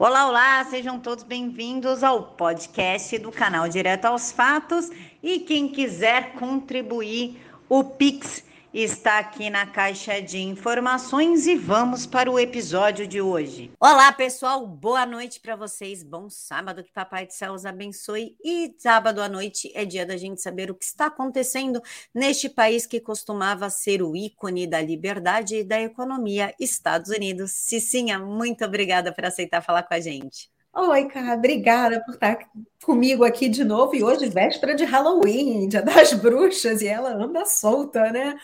Olá, olá, sejam todos bem-vindos ao podcast do canal Direto aos Fatos. E quem quiser contribuir, o Pix está aqui na caixa de informações e vamos para o episódio de hoje. Olá, pessoal, boa noite para vocês. Bom sábado, que Papai do Céu os abençoe. E sábado à noite é dia da gente saber o que está acontecendo neste país que costumava ser o ícone da liberdade e da economia, Estados Unidos. Cicinha, muito obrigada por aceitar falar com a gente. Oi, cara, obrigada por estar comigo aqui de novo. E hoje, véspera de Halloween, dia das bruxas, e ela anda solta, né?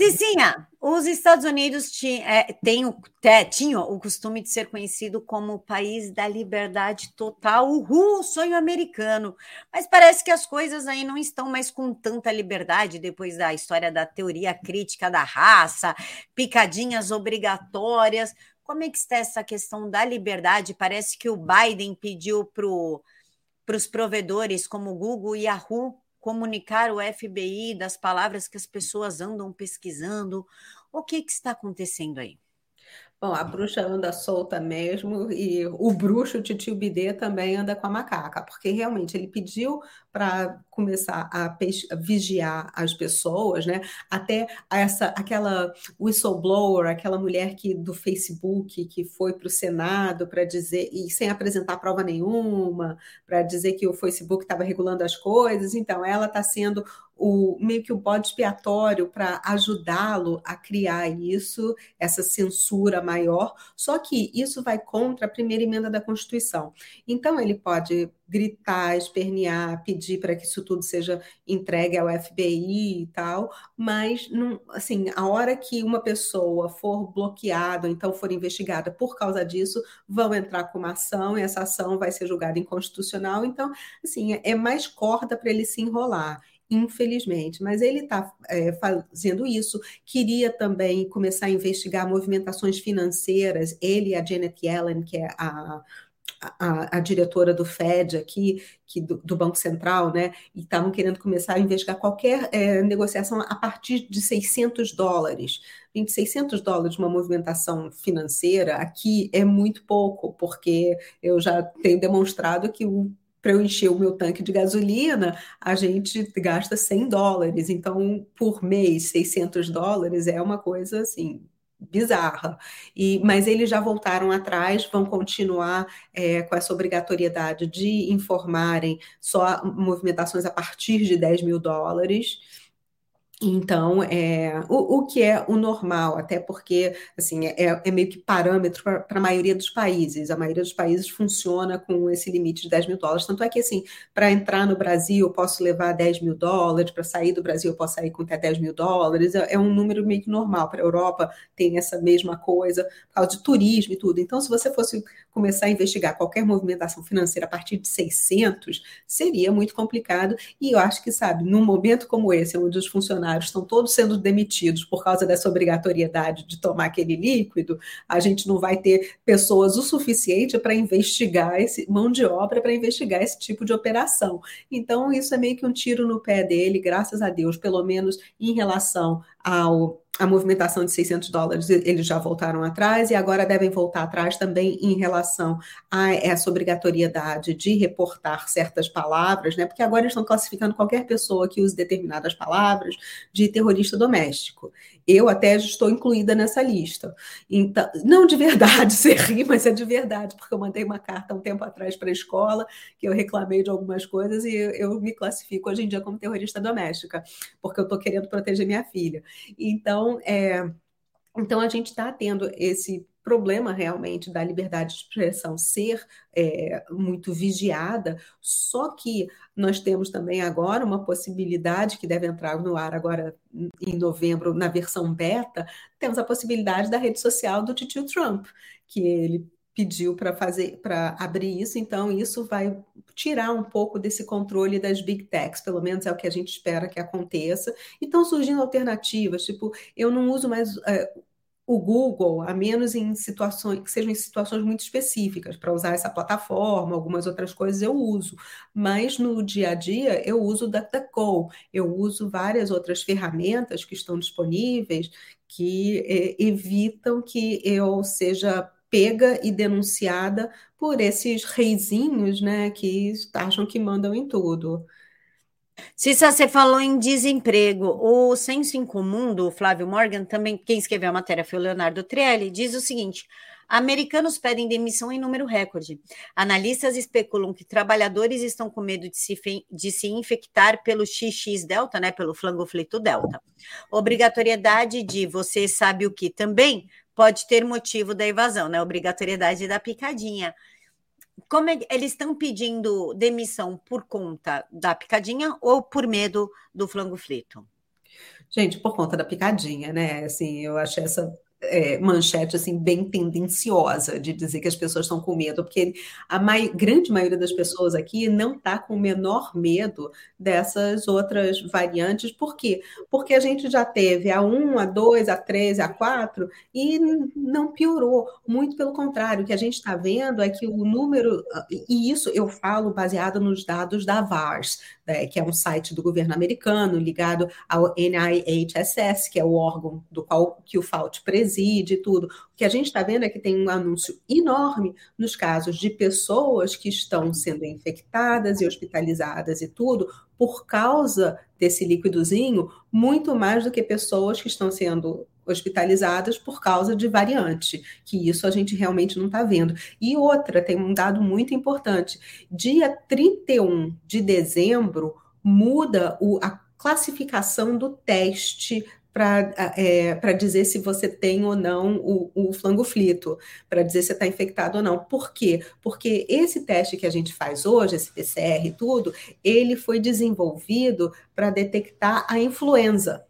Cicinha, os Estados Unidos é, tem, é, tinham o costume de ser conhecido como o país da liberdade total, uhul, sonho americano. Mas parece que as coisas aí não estão mais com tanta liberdade depois da história da teoria crítica da raça, picadinhas obrigatórias. Como é que está essa questão da liberdade? Parece que o Biden pediu para os provedores como Google e Yahoo comunicar o FBI das palavras que as pessoas andam pesquisando. O que, que está acontecendo aí? Bom, a bruxa anda solta mesmo e o bruxo Titio Bidê também anda com a macaca, porque realmente ele pediu para começar a vigiar as pessoas, né? Até essa aquela whistleblower, aquela mulher que do Facebook que foi para o Senado para dizer e sem apresentar prova nenhuma, para dizer que o Facebook estava regulando as coisas. Então, ela está sendo o meio que o bode expiatório para ajudá-lo a criar isso, essa censura maior. Só que isso vai contra a primeira emenda da Constituição. Então, ele pode gritar, espernear, pedir para que isso tudo seja entregue ao FBI e tal, mas não, assim, a hora que uma pessoa for bloqueada, então for investigada por causa disso, vão entrar com uma ação e essa ação vai ser julgada inconstitucional. Então, assim, é mais corda para ele se enrolar infelizmente. Mas ele está é, fazendo isso. Queria também começar a investigar movimentações financeiras. Ele e a Janet Yellen, que é a a, a, diretora do Fed aqui, que, do, do, Banco Central, né, e estavam querendo começar a investigar qualquer é, negociação a partir de 600 dólares. Gente, 600 dólares uma movimentação financeira aqui é muito pouco, porque eu já tenho demonstrado que o para eu encher o meu tanque de gasolina, a gente gasta 100 dólares. Então, por mês, 600 dólares é uma coisa assim bizarra. E, mas eles já voltaram atrás, vão continuar é, com essa obrigatoriedade de informarem só movimentações a partir de 10 mil dólares. Então, é, o, o, que é o normal, até porque assim, é, é meio que parâmetro para a maioria dos países. A maioria dos países funciona com esse limite de 10 mil dólares. Tanto é que, assim, para entrar no Brasil, eu posso levar 10 mil dólares, para sair do Brasil, eu posso sair com até 10 mil dólares. É, é um número meio que normal. Para a Europa, tem essa mesma coisa, por causa de turismo e tudo. Então, se você fosse começar a investigar qualquer movimentação financeira a partir de 600, seria muito complicado. E eu acho que, sabe, num momento como esse, onde os funcionários funcionários estão todos sendo demitidos por causa dessa obrigatoriedade de tomar aquele líquido, a gente não vai ter pessoas o suficiente para investigar esse mão de obra para investigar esse tipo de operação. Então, isso é meio que um tiro no pé dele, graças a Deus, pelo menos em relação ao a movimentação de 600 dólares, eles já voltaram atrás e agora devem voltar atrás também em relação a essa obrigatoriedade de reportar certas palavras, né? Porque agora eles estão classificando qualquer pessoa que use determinadas palavras de terrorista doméstico. Eu até estou incluída nessa lista. Então, não de verdade, você ri, mas é de verdade, porque eu mandei uma carta um tempo atrás para a escola que eu reclamei de algumas coisas e eu me classifico hoje em dia como terrorista doméstica, porque eu estou querendo proteger minha filha. Então, é, então a gente está tendo esse problema realmente da liberdade de expressão ser é, muito vigiada, só que nós temos também agora uma possibilidade que deve entrar no ar agora em novembro, na versão beta, temos a possibilidade da rede social do tio Trump, que ele pediu para fazer para abrir isso, então isso vai tirar um pouco desse controle das big techs, pelo menos é o que a gente espera que aconteça. E estão surgindo alternativas, tipo, eu não uso mais é, o Google, a menos em situações que sejam em situações muito específicas, para usar essa plataforma, algumas outras coisas eu uso, mas no dia a dia eu uso o DuckDuckGo, eu uso várias outras ferramentas que estão disponíveis que é, evitam que eu seja pega e denunciada por esses reizinhos, né, que acham que mandam em tudo. Cissa, você falou em desemprego. O senso em comum do Flávio Morgan, também quem escreveu a matéria foi o Leonardo Trielli, diz o seguinte: americanos pedem demissão em número recorde. Analistas especulam que trabalhadores estão com medo de se, de se infectar pelo XX Delta, né, pelo flangoflito Delta. Obrigatoriedade de você sabe o que também pode ter motivo da evasão, né? Obrigatoriedade da picadinha como é, eles estão pedindo demissão por conta da picadinha ou por medo do flango frito? Gente, por conta da picadinha, né? Assim, eu achei essa é, manchete assim bem tendenciosa de dizer que as pessoas estão com medo, porque a mai grande maioria das pessoas aqui não está com o menor medo dessas outras variantes. Por quê? Porque a gente já teve a 1, a 2, a 3, a 4 e não piorou. Muito pelo contrário, o que a gente está vendo é que o número, e isso eu falo baseado nos dados da VARS, né, que é um site do governo americano ligado ao NIHSS, que é o órgão do qual que o FAUT preside e tudo. O que a gente está vendo é que tem um anúncio enorme nos casos de pessoas que estão sendo infectadas e hospitalizadas e tudo por causa desse líquidozinho, muito mais do que pessoas que estão sendo hospitalizadas por causa de variante, que isso a gente realmente não está vendo. E outra, tem um dado muito importante: dia 31 de dezembro muda o, a classificação do teste para é, dizer se você tem ou não o, o flangoflito, para dizer se está infectado ou não. Por quê? Porque esse teste que a gente faz hoje, esse PCR e tudo, ele foi desenvolvido para detectar a influenza.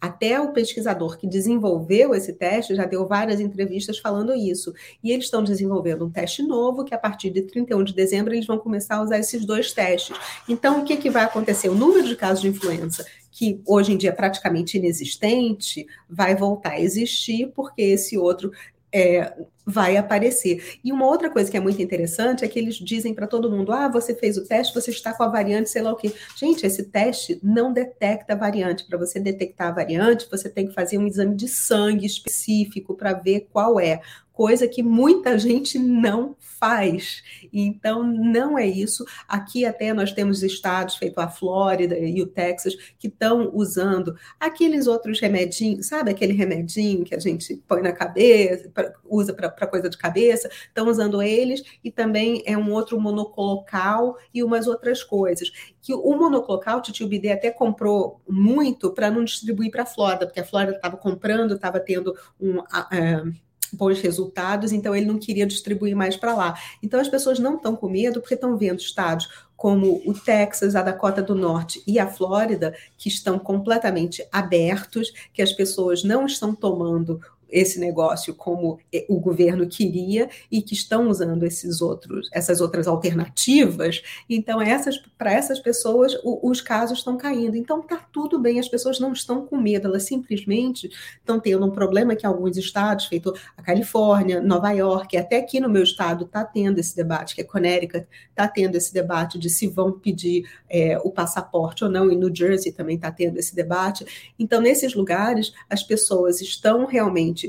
Até o pesquisador que desenvolveu esse teste já deu várias entrevistas falando isso. E eles estão desenvolvendo um teste novo que, a partir de 31 de dezembro, eles vão começar a usar esses dois testes. Então, o que, que vai acontecer? O número de casos de influenza que hoje em dia é praticamente inexistente, vai voltar a existir, porque esse outro é, vai aparecer. E uma outra coisa que é muito interessante é que eles dizem para todo mundo: ah, você fez o teste, você está com a variante, sei lá o quê. Gente, esse teste não detecta a variante. Para você detectar a variante, você tem que fazer um exame de sangue específico para ver qual é coisa que muita gente não faz. Então, não é isso. Aqui até nós temos estados, feito a Flórida e o Texas, que estão usando aqueles outros remedinhos, sabe aquele remedinho que a gente põe na cabeça, pra, usa para coisa de cabeça? Estão usando eles e também é um outro monocolocal e umas outras coisas. Que o monoclocal, o Titio Bidê até comprou muito para não distribuir para a Flórida, porque a Flórida estava comprando, estava tendo um. Uh, bons resultados, então ele não queria distribuir mais para lá. Então as pessoas não estão com medo porque estão vendo estados como o Texas, a Dakota do Norte e a Flórida, que estão completamente abertos, que as pessoas não estão tomando esse negócio como o governo queria e que estão usando esses outros, essas outras alternativas. Então, essas, para essas pessoas, o, os casos estão caindo. Então, está tudo bem, as pessoas não estão com medo, elas simplesmente estão tendo um problema que alguns estados, feito a Califórnia, Nova York, até aqui no meu estado está tendo esse debate, que é Connecticut, está tendo esse debate de se vão pedir é, o passaporte ou não, e New Jersey também está tendo esse debate. Então, nesses lugares, as pessoas estão realmente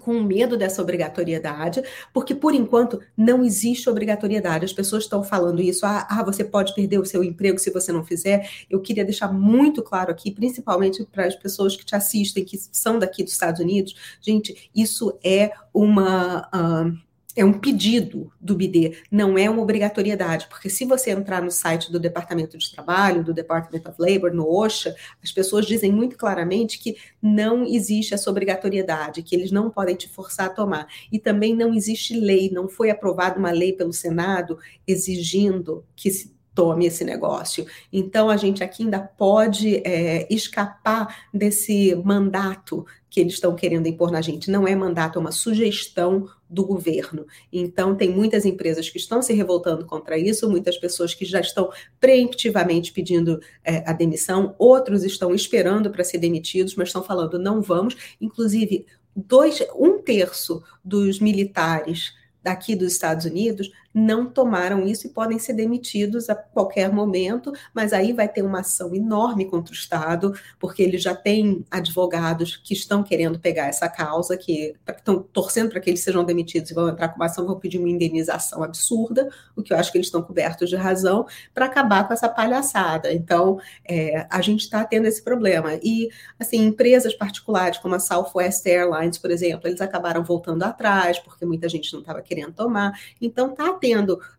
com medo dessa obrigatoriedade, porque por enquanto não existe obrigatoriedade. As pessoas estão falando isso, ah, ah, você pode perder o seu emprego se você não fizer. Eu queria deixar muito claro aqui, principalmente para as pessoas que te assistem, que são daqui dos Estados Unidos, gente, isso é uma. Uh, é um pedido do BD, não é uma obrigatoriedade, porque se você entrar no site do Departamento de Trabalho, do Department of Labor, no OSHA, as pessoas dizem muito claramente que não existe essa obrigatoriedade, que eles não podem te forçar a tomar. E também não existe lei, não foi aprovada uma lei pelo Senado exigindo que se tome esse negócio. Então, a gente aqui ainda pode é, escapar desse mandato que eles estão querendo impor na gente. Não é mandato, é uma sugestão do governo. Então, tem muitas empresas que estão se revoltando contra isso, muitas pessoas que já estão preemptivamente pedindo é, a demissão, outros estão esperando para ser demitidos, mas estão falando não vamos. Inclusive, dois, um terço dos militares daqui dos Estados Unidos não tomaram isso e podem ser demitidos a qualquer momento, mas aí vai ter uma ação enorme contra o Estado, porque ele já tem advogados que estão querendo pegar essa causa, que estão torcendo para que eles sejam demitidos e vão entrar com uma ação, vão pedir uma indenização absurda, o que eu acho que eles estão cobertos de razão, para acabar com essa palhaçada. Então, é, a gente está tendo esse problema. E, assim, empresas particulares, como a Southwest Airlines, por exemplo, eles acabaram voltando atrás, porque muita gente não estava querendo tomar. Então, está tendo.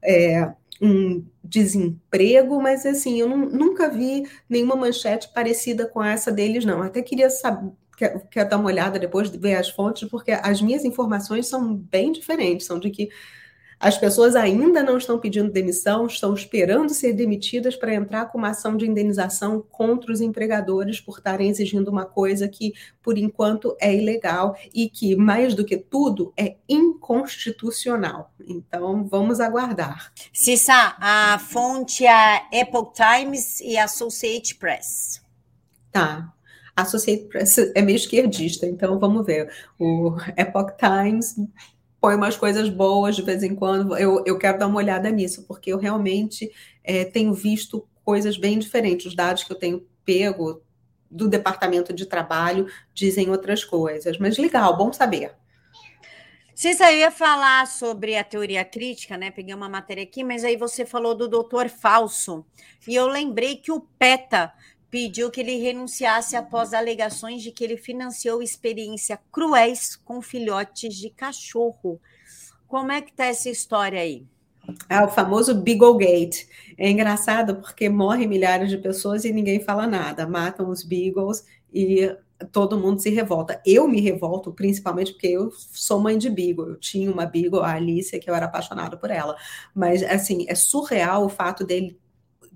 É, um desemprego, mas assim, eu nunca vi nenhuma manchete parecida com essa deles, não. Até queria saber, quero, quero dar uma olhada depois de ver as fontes, porque as minhas informações são bem diferentes, são de que as pessoas ainda não estão pedindo demissão, estão esperando ser demitidas para entrar com uma ação de indenização contra os empregadores por estarem exigindo uma coisa que, por enquanto, é ilegal e que, mais do que tudo, é inconstitucional. Então, vamos aguardar. Cissa, a fonte é a Apple Times e a Associated Press. Tá. A Associated Press é meio esquerdista, então vamos ver. O Epoch Times põe umas coisas boas de vez em quando. Eu, eu quero dar uma olhada nisso, porque eu realmente é, tenho visto coisas bem diferentes. Os dados que eu tenho pego do departamento de trabalho dizem outras coisas. Mas legal, bom saber. Cissa, eu ia falar sobre a teoria crítica, né? Peguei uma matéria aqui, mas aí você falou do doutor falso. E eu lembrei que o PETA pediu que ele renunciasse após alegações de que ele financiou experiência cruéis com filhotes de cachorro. Como é que tá essa história aí? É o famoso Beagle Gate. É engraçado porque morrem milhares de pessoas e ninguém fala nada. Matam os Beagles e todo mundo se revolta. Eu me revolto principalmente porque eu sou mãe de Beagle. Eu tinha uma Beagle, a Alicia, que eu era apaixonada por ela. Mas, assim, é surreal o fato dele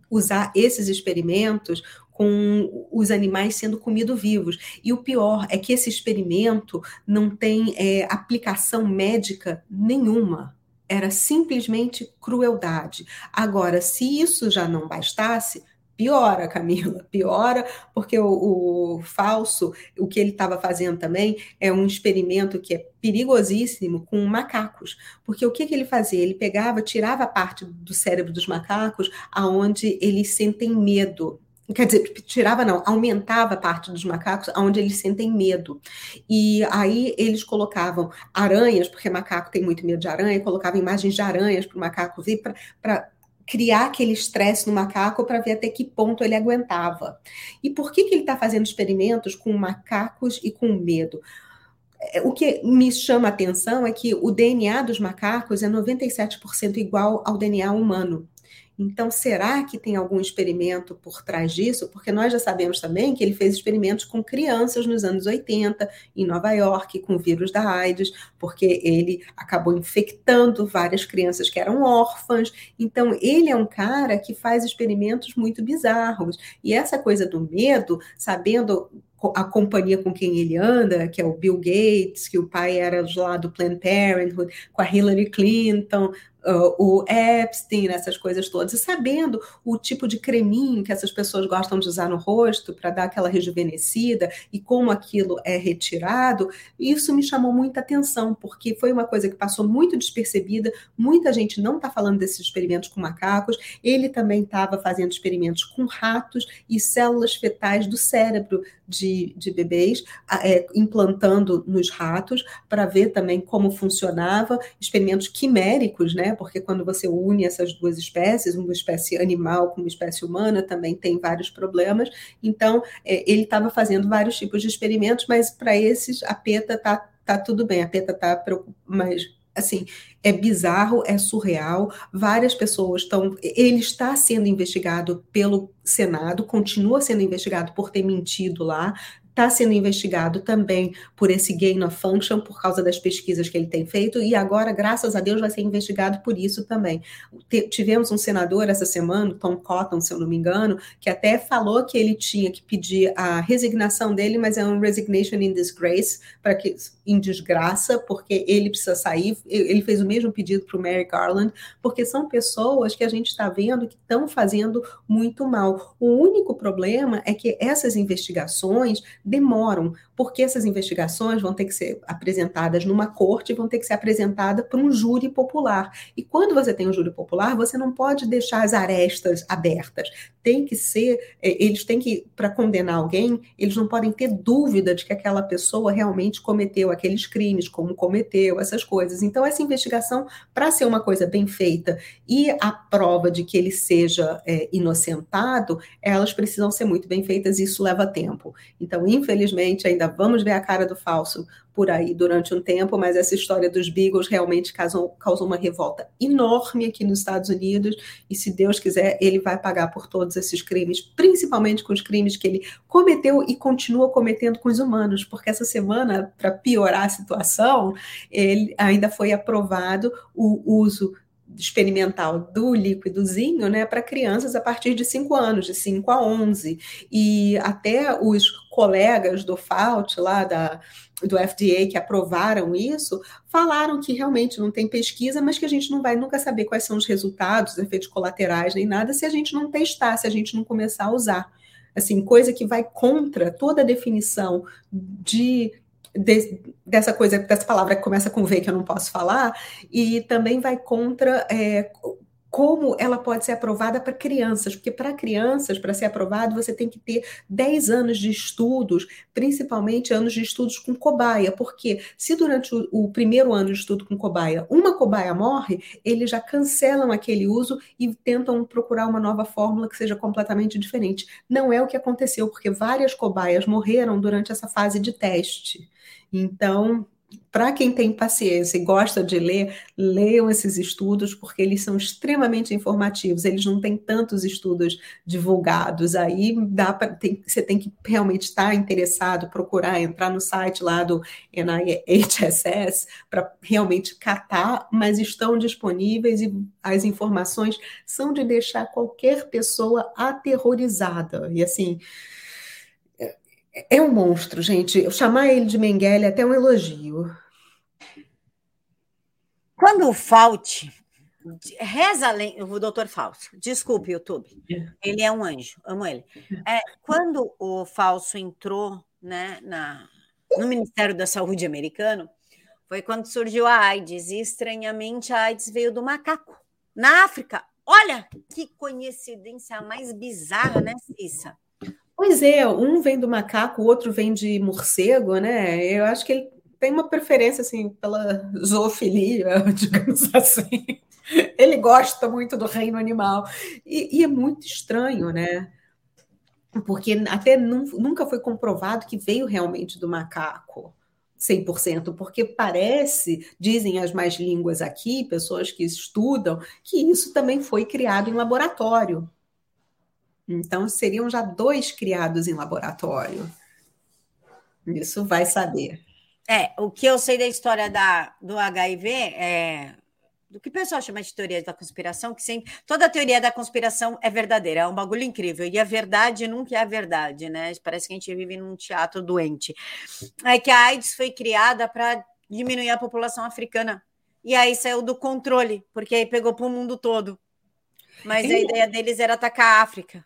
usar esses experimentos com os animais sendo comidos vivos. E o pior é que esse experimento não tem é, aplicação médica nenhuma. Era simplesmente crueldade. Agora, se isso já não bastasse, piora, Camila, piora, porque o, o falso, o que ele estava fazendo também é um experimento que é perigosíssimo com macacos, porque o que, que ele fazia? Ele pegava, tirava a parte do cérebro dos macacos aonde eles sentem medo, quer dizer, tirava não, aumentava parte dos macacos onde eles sentem medo. E aí eles colocavam aranhas, porque macaco tem muito medo de aranha, colocavam imagens de aranhas para o macaco ver para criar aquele estresse no macaco para ver até que ponto ele aguentava. E por que, que ele está fazendo experimentos com macacos e com medo? É, o que me chama a atenção é que o DNA dos macacos é 97% igual ao DNA humano. Então, será que tem algum experimento por trás disso? Porque nós já sabemos também que ele fez experimentos com crianças nos anos 80, em Nova York, com o vírus da AIDS, porque ele acabou infectando várias crianças que eram órfãs. Então, ele é um cara que faz experimentos muito bizarros. E essa coisa do medo, sabendo a companhia com quem ele anda, que é o Bill Gates, que o pai era lá do Planned Parenthood, com a Hillary Clinton, uh, o Epstein, essas coisas todas, e sabendo o tipo de creminho que essas pessoas gostam de usar no rosto para dar aquela rejuvenescida e como aquilo é retirado, isso me chamou muita atenção, porque foi uma coisa que passou muito despercebida, muita gente não está falando desses experimentos com macacos, ele também estava fazendo experimentos com ratos e células fetais do cérebro de, de bebês, é, implantando nos ratos, para ver também como funcionava, experimentos quiméricos, né? Porque quando você une essas duas espécies, uma espécie animal com uma espécie humana, também tem vários problemas. Então, é, ele estava fazendo vários tipos de experimentos, mas para esses a PETA tá, tá tudo bem, a PETA está mas assim, é bizarro, é surreal. Várias pessoas estão. Ele está sendo investigado pelo Senado, continua sendo investigado por ter mentido lá está sendo investigado também por esse gain of function, por causa das pesquisas que ele tem feito, e agora, graças a Deus, vai ser investigado por isso também. Tivemos um senador essa semana, Tom Cotton, se eu não me engano, que até falou que ele tinha que pedir a resignação dele, mas é um resignation in disgrace, para que em desgraça, porque ele precisa sair. Ele fez o mesmo pedido para o Mary Garland, porque são pessoas que a gente está vendo que estão fazendo muito mal. O único problema é que essas investigações demoram. Porque essas investigações vão ter que ser apresentadas numa corte, vão ter que ser apresentadas para um júri popular. E quando você tem um júri popular, você não pode deixar as arestas abertas. Tem que ser, é, eles têm que, para condenar alguém, eles não podem ter dúvida de que aquela pessoa realmente cometeu aqueles crimes, como cometeu, essas coisas. Então, essa investigação, para ser uma coisa bem feita e a prova de que ele seja é, inocentado, elas precisam ser muito bem feitas e isso leva tempo. Então, infelizmente, ainda vamos ver a cara do falso por aí durante um tempo, mas essa história dos Beagles realmente causou, causou uma revolta enorme aqui nos Estados Unidos, e se Deus quiser, ele vai pagar por todos esses crimes, principalmente com os crimes que ele cometeu e continua cometendo com os humanos, porque essa semana, para piorar a situação, ele ainda foi aprovado o uso experimental do líquidozinho né, para crianças a partir de 5 anos, de 5 a 11. E até os colegas do FAUT, lá da, do FDA, que aprovaram isso, falaram que realmente não tem pesquisa, mas que a gente não vai nunca saber quais são os resultados, efeitos colaterais, nem nada, se a gente não testar, se a gente não começar a usar. Assim, coisa que vai contra toda a definição de de, dessa coisa, dessa palavra que começa com V que eu não posso falar, e também vai contra é, como ela pode ser aprovada para crianças, porque para crianças, para ser aprovado, você tem que ter 10 anos de estudos, principalmente anos de estudos com cobaia, porque se durante o, o, primeiro ano de estudo com cobaia uma cobaia morre, eles já cancelam aquele uso e tentam procurar uma nova fórmula que seja completamente diferente. Não é o que aconteceu, porque várias cobaias morreram durante essa fase de teste. Então, para quem tem paciência e gosta de ler, leiam esses estudos, porque eles são extremamente informativos. Eles não têm tantos estudos divulgados. Aí dá pra, tem, você tem que realmente estar interessado, procurar, entrar no site lá do NIHSS para realmente catar, mas estão disponíveis e as informações são de deixar qualquer pessoa aterrorizada. E assim é um monstro, gente. Eu chamar ele de Mengele é até um elogio. Quando o Fault reza além, o doutor Falso, desculpe, YouTube, ele é um anjo, amo ele. É, quando o Falso entrou né, na, no Ministério da Saúde americano, foi quando surgiu a AIDS, e estranhamente a AIDS veio do macaco, na África. Olha que coincidência mais bizarra, né, Cissa? Pois é, um vem do macaco, o outro vem de morcego, né? Eu acho que ele tem uma preferência assim pela zoofilia, digamos assim. Ele gosta muito do reino animal e, e é muito estranho, né? Porque até nunca foi comprovado que veio realmente do macaco. 100%, porque parece, dizem as mais línguas aqui, pessoas que estudam, que isso também foi criado em laboratório. Então, seriam já dois criados em laboratório. Isso vai saber. É, o que eu sei da história da, do HIV é do que o pessoal chama de teoria da conspiração, que sempre toda teoria da conspiração é verdadeira, é um bagulho incrível. E a verdade nunca é a verdade, né? Parece que a gente vive num teatro doente. É que a AIDS foi criada para diminuir a população africana. E aí saiu do controle, porque aí pegou para o mundo todo. Mas a ideia deles era atacar a África.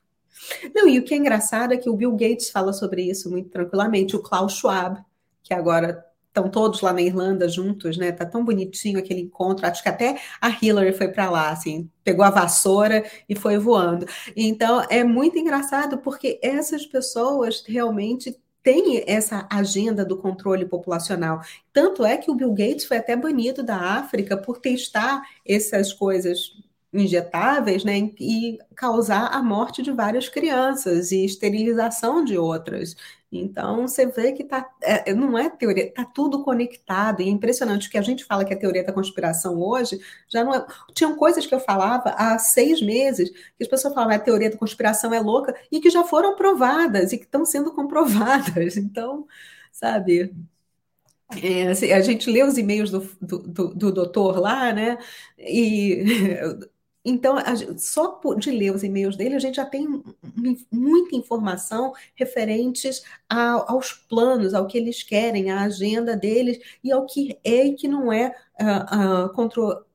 Não, e o que é engraçado é que o Bill Gates fala sobre isso muito tranquilamente, o Klaus Schwab, que agora estão todos lá na Irlanda juntos, né? Tá tão bonitinho aquele encontro. Acho que até a Hillary foi para lá, assim, pegou a vassoura e foi voando. Então é muito engraçado porque essas pessoas realmente têm essa agenda do controle populacional. Tanto é que o Bill Gates foi até banido da África por testar essas coisas injetáveis, né, e causar a morte de várias crianças e esterilização de outras. Então você vê que tá, é, não é teoria, tá tudo conectado. E é impressionante o que a gente fala que é teoria da conspiração hoje, já não é. Tinham coisas que eu falava há seis meses que as pessoas falavam que a teoria da conspiração é louca e que já foram provadas e que estão sendo comprovadas. Então, sabe, é, assim, a gente lê os e-mails do, do, do, do doutor lá, né? E Então, só de ler os e-mails dele, a gente já tem muita informação referentes aos planos, ao que eles querem, à agenda deles e ao que é e que não é uh, uh, contro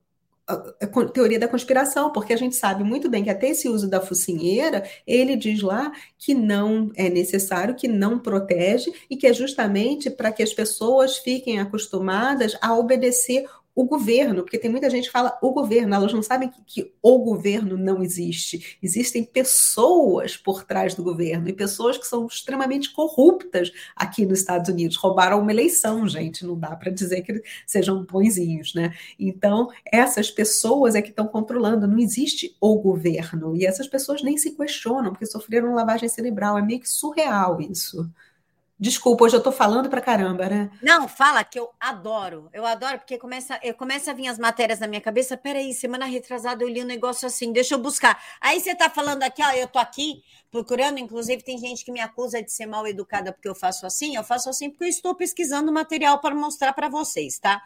a teoria da conspiração, porque a gente sabe muito bem que até esse uso da focinheira, ele diz lá que não é necessário, que não protege e que é justamente para que as pessoas fiquem acostumadas a obedecer o governo, porque tem muita gente que fala o governo, elas não sabem que, que, o governo não existe. Existem pessoas por trás do governo e pessoas que são extremamente corruptas aqui nos Estados Unidos. Roubaram uma eleição, gente, não dá para dizer que sejam bonzinhos, né? Então, essas pessoas é que estão controlando, não existe o governo. E essas pessoas nem se questionam, porque sofreram lavagem cerebral. É meio que surreal isso. Desculpa, hoje eu tô falando pra caramba, né? Não, fala que eu adoro. Eu adoro, porque começa, eu começo a vir as matérias na minha cabeça. Peraí, semana retrasada eu li um negócio assim, deixa eu buscar. Aí você tá falando aqui, ó, eu tô aqui procurando, inclusive tem gente que me acusa de ser mal educada porque eu faço assim. Eu faço assim porque eu estou pesquisando material para mostrar para vocês, tá?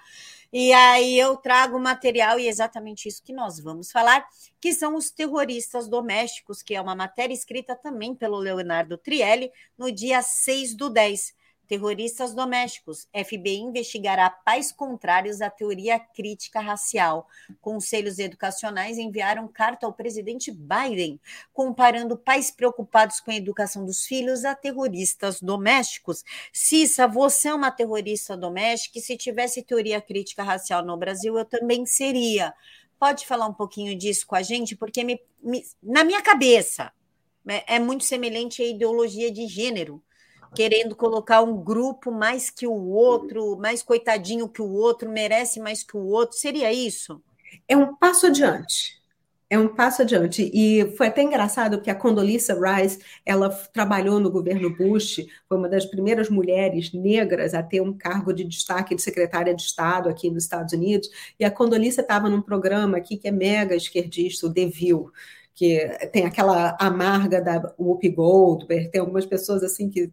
E aí eu trago material e é exatamente isso que nós vamos falar, que são os terroristas domésticos, que é uma matéria escrita também pelo Leonardo Trielli no dia 6 do 10. Terroristas domésticos. FBI investigará pais contrários à teoria crítica racial. Conselhos educacionais enviaram carta ao presidente Biden, comparando pais preocupados com a educação dos filhos a terroristas domésticos. Cissa, você é uma terrorista doméstica e se tivesse teoria crítica racial no Brasil, eu também seria. Pode falar um pouquinho disso com a gente? Porque me, me, na minha cabeça é, é muito semelhante à ideologia de gênero querendo colocar um grupo mais que o outro, mais coitadinho que o outro, merece mais que o outro. Seria isso? É um passo adiante. É um passo adiante. E foi até engraçado porque a Condoleezza Rice, ela trabalhou no governo Bush, foi uma das primeiras mulheres negras a ter um cargo de destaque de secretária de Estado aqui nos Estados Unidos. E a Condoleezza estava num programa aqui que é mega esquerdista, o View, que tem aquela amarga da Whoopi Goldberg, tem algumas pessoas assim que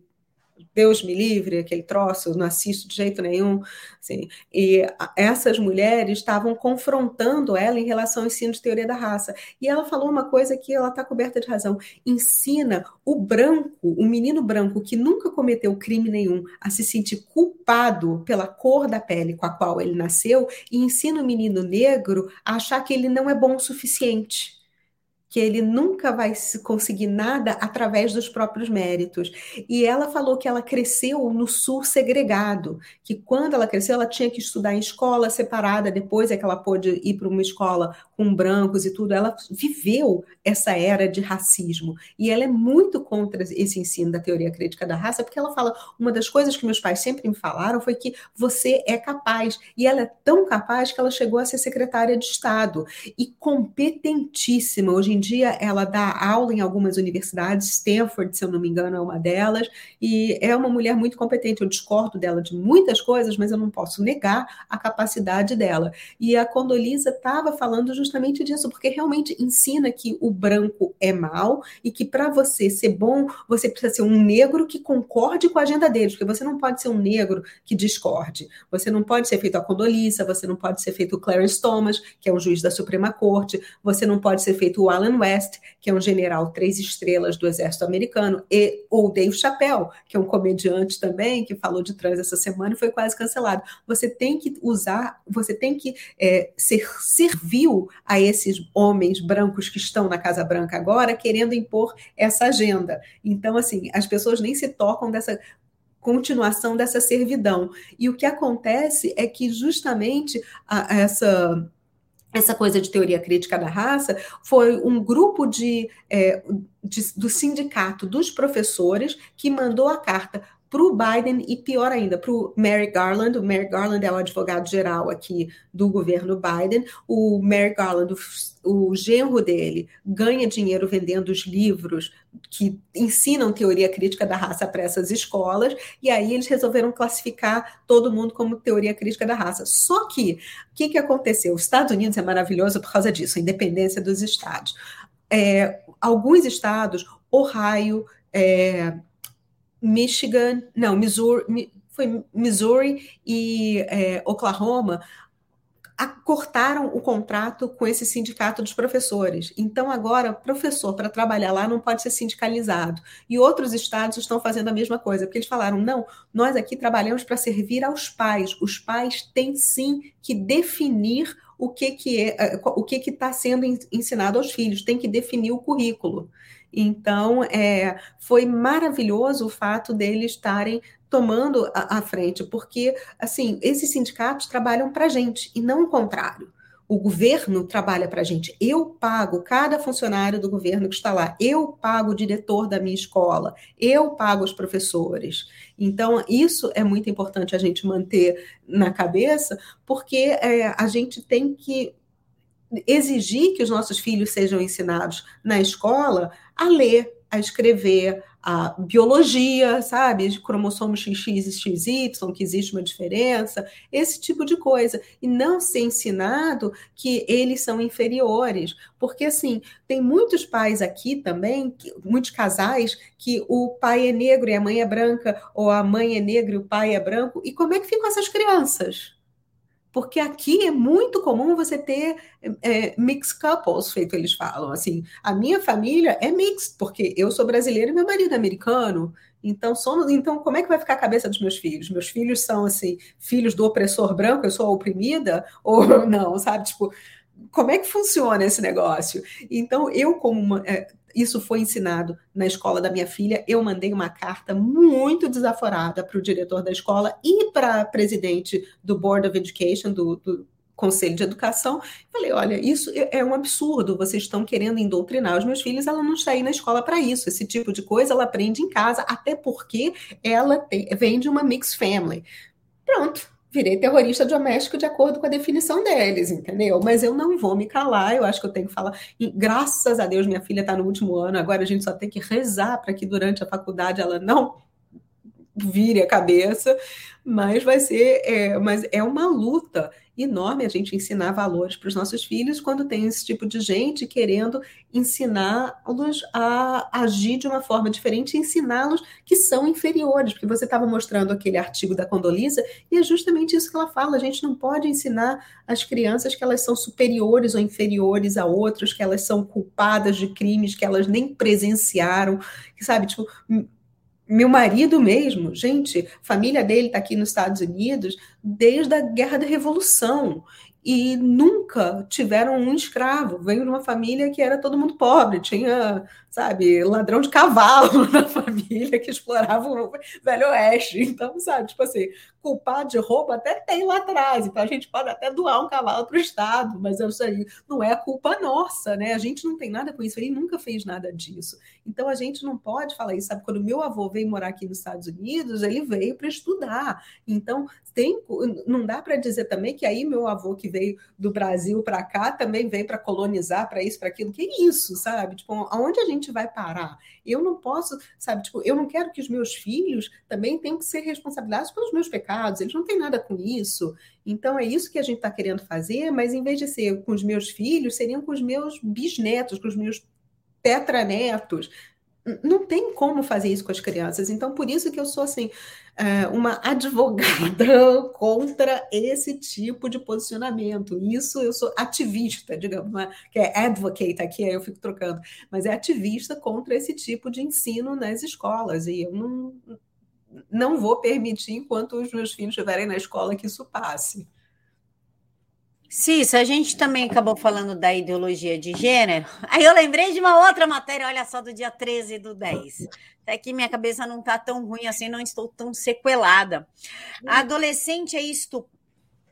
Deus me livre, aquele troço, eu não assisto de jeito nenhum. Assim, e essas mulheres estavam confrontando ela em relação ao ensino de teoria da raça. E ela falou uma coisa que ela está coberta de razão. Ensina o branco, o menino branco que nunca cometeu crime nenhum, a se sentir culpado pela cor da pele com a qual ele nasceu, e ensina o menino negro a achar que ele não é bom o suficiente que ele nunca vai conseguir nada através dos próprios méritos. E ela falou que ela cresceu no sul segregado, que quando ela cresceu ela tinha que estudar em escola separada, depois é que ela pôde ir para uma escola com brancos e tudo. Ela viveu essa era de racismo e ela é muito contra esse ensino da teoria crítica da raça, porque ela fala uma das coisas que meus pais sempre me falaram foi que você é capaz e ela é tão capaz que ela chegou a ser secretária de Estado e competentíssima. Hoje em dia ela dá aula em algumas universidades, Stanford, se eu não me engano, é uma delas, e é uma mulher muito competente. Eu discordo dela de muitas coisas, mas eu não posso negar a capacidade dela. E a Condolisa estava falando justamente disso, porque realmente ensina que o branco é mal e que para você ser bom, você precisa ser um negro que concorde com a agenda deles, porque você não pode ser um negro que discorde. Você não pode ser feito a Condolisa, você não pode ser feito o Clarence Thomas, que é um juiz da Suprema Corte, você não pode ser feito o Alan West, que é um general três estrelas do exército americano, e ou Dave Chappelle, que é um comediante também, que falou de trans essa semana e foi quase cancelado. Você tem que usar, você tem que é, ser servil a esses homens brancos que estão na Casa Branca agora, querendo impor essa agenda. Então, assim, as pessoas nem se tocam dessa continuação dessa servidão. E o que acontece é que justamente a, a essa essa coisa de teoria crítica da raça foi um grupo de, é, de, do sindicato dos professores que mandou a carta para o Biden e pior ainda para o Merrick Garland. O Merrick Garland é o advogado geral aqui do governo Biden. O Merrick Garland, o, o genro dele, ganha dinheiro vendendo os livros que ensinam teoria crítica da raça para essas escolas, e aí eles resolveram classificar todo mundo como teoria crítica da raça. Só que, o que, que aconteceu? Os Estados Unidos é maravilhoso por causa disso, a independência dos estados. É, alguns estados, Ohio, é, Michigan, não, Missouri, foi Missouri e é, Oklahoma cortaram o contrato com esse sindicato dos professores. Então, agora, professor para trabalhar lá não pode ser sindicalizado. E outros estados estão fazendo a mesma coisa, porque eles falaram: não, nós aqui trabalhamos para servir aos pais. Os pais têm sim que definir o que que é, o que que está sendo ensinado aos filhos, tem que definir o currículo. Então, é, foi maravilhoso o fato deles estarem tomando a, a frente, porque, assim, esses sindicatos trabalham para a gente e não o contrário. O governo trabalha para a gente. Eu pago cada funcionário do governo que está lá. Eu pago o diretor da minha escola. Eu pago os professores. Então, isso é muito importante a gente manter na cabeça, porque é, a gente tem que exigir que os nossos filhos sejam ensinados na escola a ler, a escrever, a biologia, sabe? De cromossomo XX e XY, que existe uma diferença, esse tipo de coisa. E não ser ensinado que eles são inferiores. Porque, assim, tem muitos pais aqui também, muitos casais, que o pai é negro e a mãe é branca, ou a mãe é negra e o pai é branco. E como é que ficam essas crianças? Porque aqui é muito comum você ter é, mixed couples, feito eles falam. Assim, a minha família é mixed, porque eu sou brasileira e meu marido é americano. Então, somos, então, como é que vai ficar a cabeça dos meus filhos? Meus filhos são assim, filhos do opressor branco, eu sou oprimida? Ou não, sabe? Tipo, como é que funciona esse negócio? Então, eu, como uma, é, isso foi ensinado na escola da minha filha. Eu mandei uma carta muito desaforada para o diretor da escola e para a presidente do Board of Education, do, do Conselho de Educação. Falei: olha, isso é, é um absurdo. Vocês estão querendo indoutrinar os meus filhos. Ela não está aí na escola para isso. Esse tipo de coisa ela aprende em casa, até porque ela tem, vem de uma mixed family. Pronto, virei terrorista doméstico de acordo com a definição deles, entendeu? Mas eu não vou me calar, eu acho que eu tenho que falar. E, graças a Deus, minha filha está no último ano, agora a gente só tem que rezar para que durante a faculdade ela não vire a cabeça, mas vai ser, é, mas é uma luta enorme a gente ensinar valores para os nossos filhos quando tem esse tipo de gente querendo ensiná-los a agir de uma forma diferente, ensiná-los que são inferiores, porque você estava mostrando aquele artigo da Condolisa e é justamente isso que ela fala, a gente não pode ensinar as crianças que elas são superiores ou inferiores a outros, que elas são culpadas de crimes que elas nem presenciaram, que sabe, tipo, meu marido mesmo, gente, a família dele está aqui nos Estados Unidos desde a Guerra da Revolução e nunca tiveram um escravo. Veio de uma família que era todo mundo pobre, tinha, sabe, ladrão de cavalo na família que explorava o Velho Oeste. Então, sabe, tipo assim, culpado de roupa até tem lá atrás, então a gente pode até doar um cavalo para o Estado, mas isso aí não é culpa nossa, né? A gente não tem nada com isso, ele nunca fez nada disso. Então a gente não pode falar isso, sabe? Quando meu avô veio morar aqui nos Estados Unidos, ele veio para estudar. Então, tem, não dá para dizer também que aí meu avô que veio do Brasil para cá também veio para colonizar, para isso, para aquilo. Que isso, sabe? Tipo, aonde a gente vai parar? Eu não posso, sabe? Tipo, eu não quero que os meus filhos também tenham que ser responsabilizados pelos meus pecados eles não têm nada com isso. Então é isso que a gente está querendo fazer, mas em vez de ser com os meus filhos, seriam com os meus bisnetos, com os meus tetranetos. Não tem como fazer isso com as crianças. Então, por isso que eu sou assim, é, uma advogada contra esse tipo de posicionamento. Isso eu sou ativista, digamos, né? que é advocate aqui, aí eu fico trocando, mas é ativista contra esse tipo de ensino nas escolas. E eu não não vou permitir, enquanto os meus filhos estiverem na escola, que isso passe. Cis, a gente também acabou falando da ideologia de gênero. Aí eu lembrei de uma outra matéria, olha só, do dia 13 do 10. Até que minha cabeça não está tão ruim assim, não estou tão sequelada. A adolescente é isto.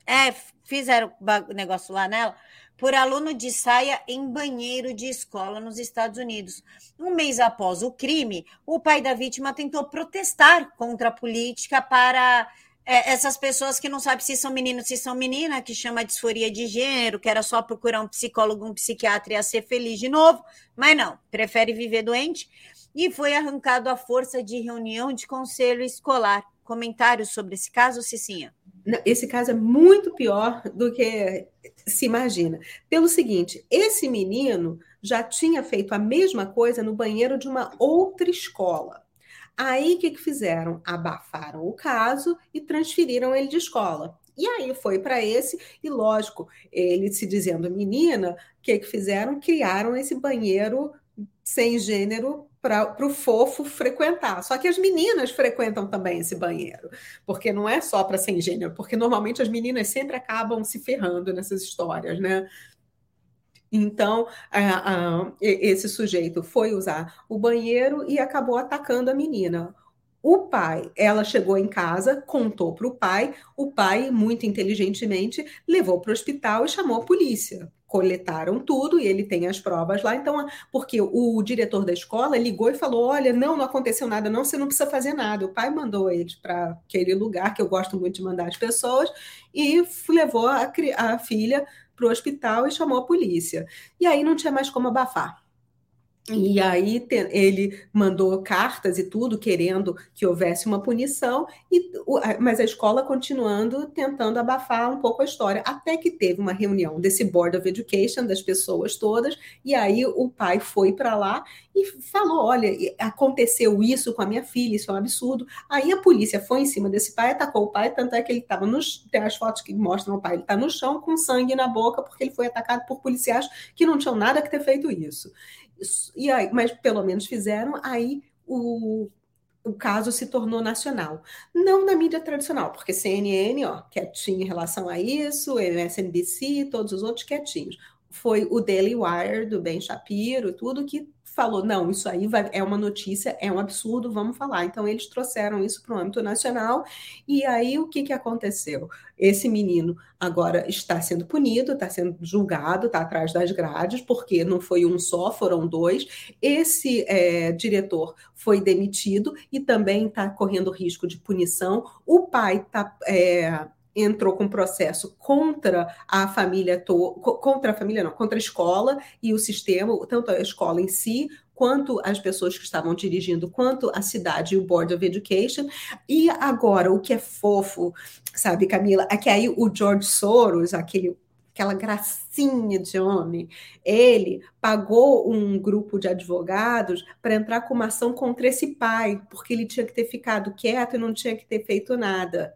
É, fizeram o negócio lá nela por aluno de saia em banheiro de escola nos Estados Unidos. Um mês após o crime, o pai da vítima tentou protestar contra a política para é, essas pessoas que não sabem se são meninos, se são menina, que chama disforia de gênero, que era só procurar um psicólogo, um psiquiatra e ia ser feliz de novo, mas não, prefere viver doente. E foi arrancado à força de reunião de conselho escolar. Comentários sobre esse caso, Cicinha? Esse caso é muito pior do que se imagina. Pelo seguinte, esse menino já tinha feito a mesma coisa no banheiro de uma outra escola. Aí o que, que fizeram? Abafaram o caso e transferiram ele de escola. E aí foi para esse, e lógico, ele se dizendo menina, o que, que fizeram? Criaram esse banheiro sem gênero para o fofo frequentar. Só que as meninas frequentam também esse banheiro, porque não é só para sem gênero, porque normalmente as meninas sempre acabam se ferrando nessas histórias, né? Então, esse sujeito foi usar o banheiro e acabou atacando a menina. O pai, ela chegou em casa, contou para o pai, o pai, muito inteligentemente, levou para o hospital e chamou a polícia coletaram tudo e ele tem as provas lá. Então, porque o diretor da escola ligou e falou: Olha, não, não aconteceu nada, não, você não precisa fazer nada. O pai mandou ele para aquele lugar que eu gosto muito de mandar as pessoas e levou a, a filha para o hospital e chamou a polícia. E aí não tinha mais como abafar. E aí ele mandou cartas e tudo, querendo que houvesse uma punição, e, mas a escola continuando tentando abafar um pouco a história, até que teve uma reunião desse Board of Education, das pessoas todas, e aí o pai foi para lá e falou: olha, aconteceu isso com a minha filha, isso é um absurdo. Aí a polícia foi em cima desse pai, atacou o pai, tanto é que ele estava nos. Tem as fotos que mostram o pai, ele está no chão com sangue na boca, porque ele foi atacado por policiais que não tinham nada que ter feito isso. E aí, mas pelo menos fizeram, aí o, o caso se tornou nacional. Não na mídia tradicional, porque CNN, ó, quietinho em relação a isso, MSNBC, todos os outros quietinhos. Foi o Daily Wire, do Ben Shapiro, tudo que falou: não, isso aí vai, é uma notícia, é um absurdo, vamos falar. Então, eles trouxeram isso para o âmbito nacional, e aí o que, que aconteceu? Esse menino agora está sendo punido, está sendo julgado, está atrás das grades, porque não foi um só, foram dois. Esse é, diretor foi demitido e também está correndo risco de punição. O pai está. É, entrou com processo contra a família, to contra a família não, contra a escola e o sistema, tanto a escola em si, quanto as pessoas que estavam dirigindo, quanto a cidade e o Board of Education. E agora, o que é fofo, sabe, Camila, é que aí o George Soros, aquele aquela gracinha de homem, ele pagou um grupo de advogados para entrar com uma ação contra esse pai, porque ele tinha que ter ficado quieto e não tinha que ter feito nada.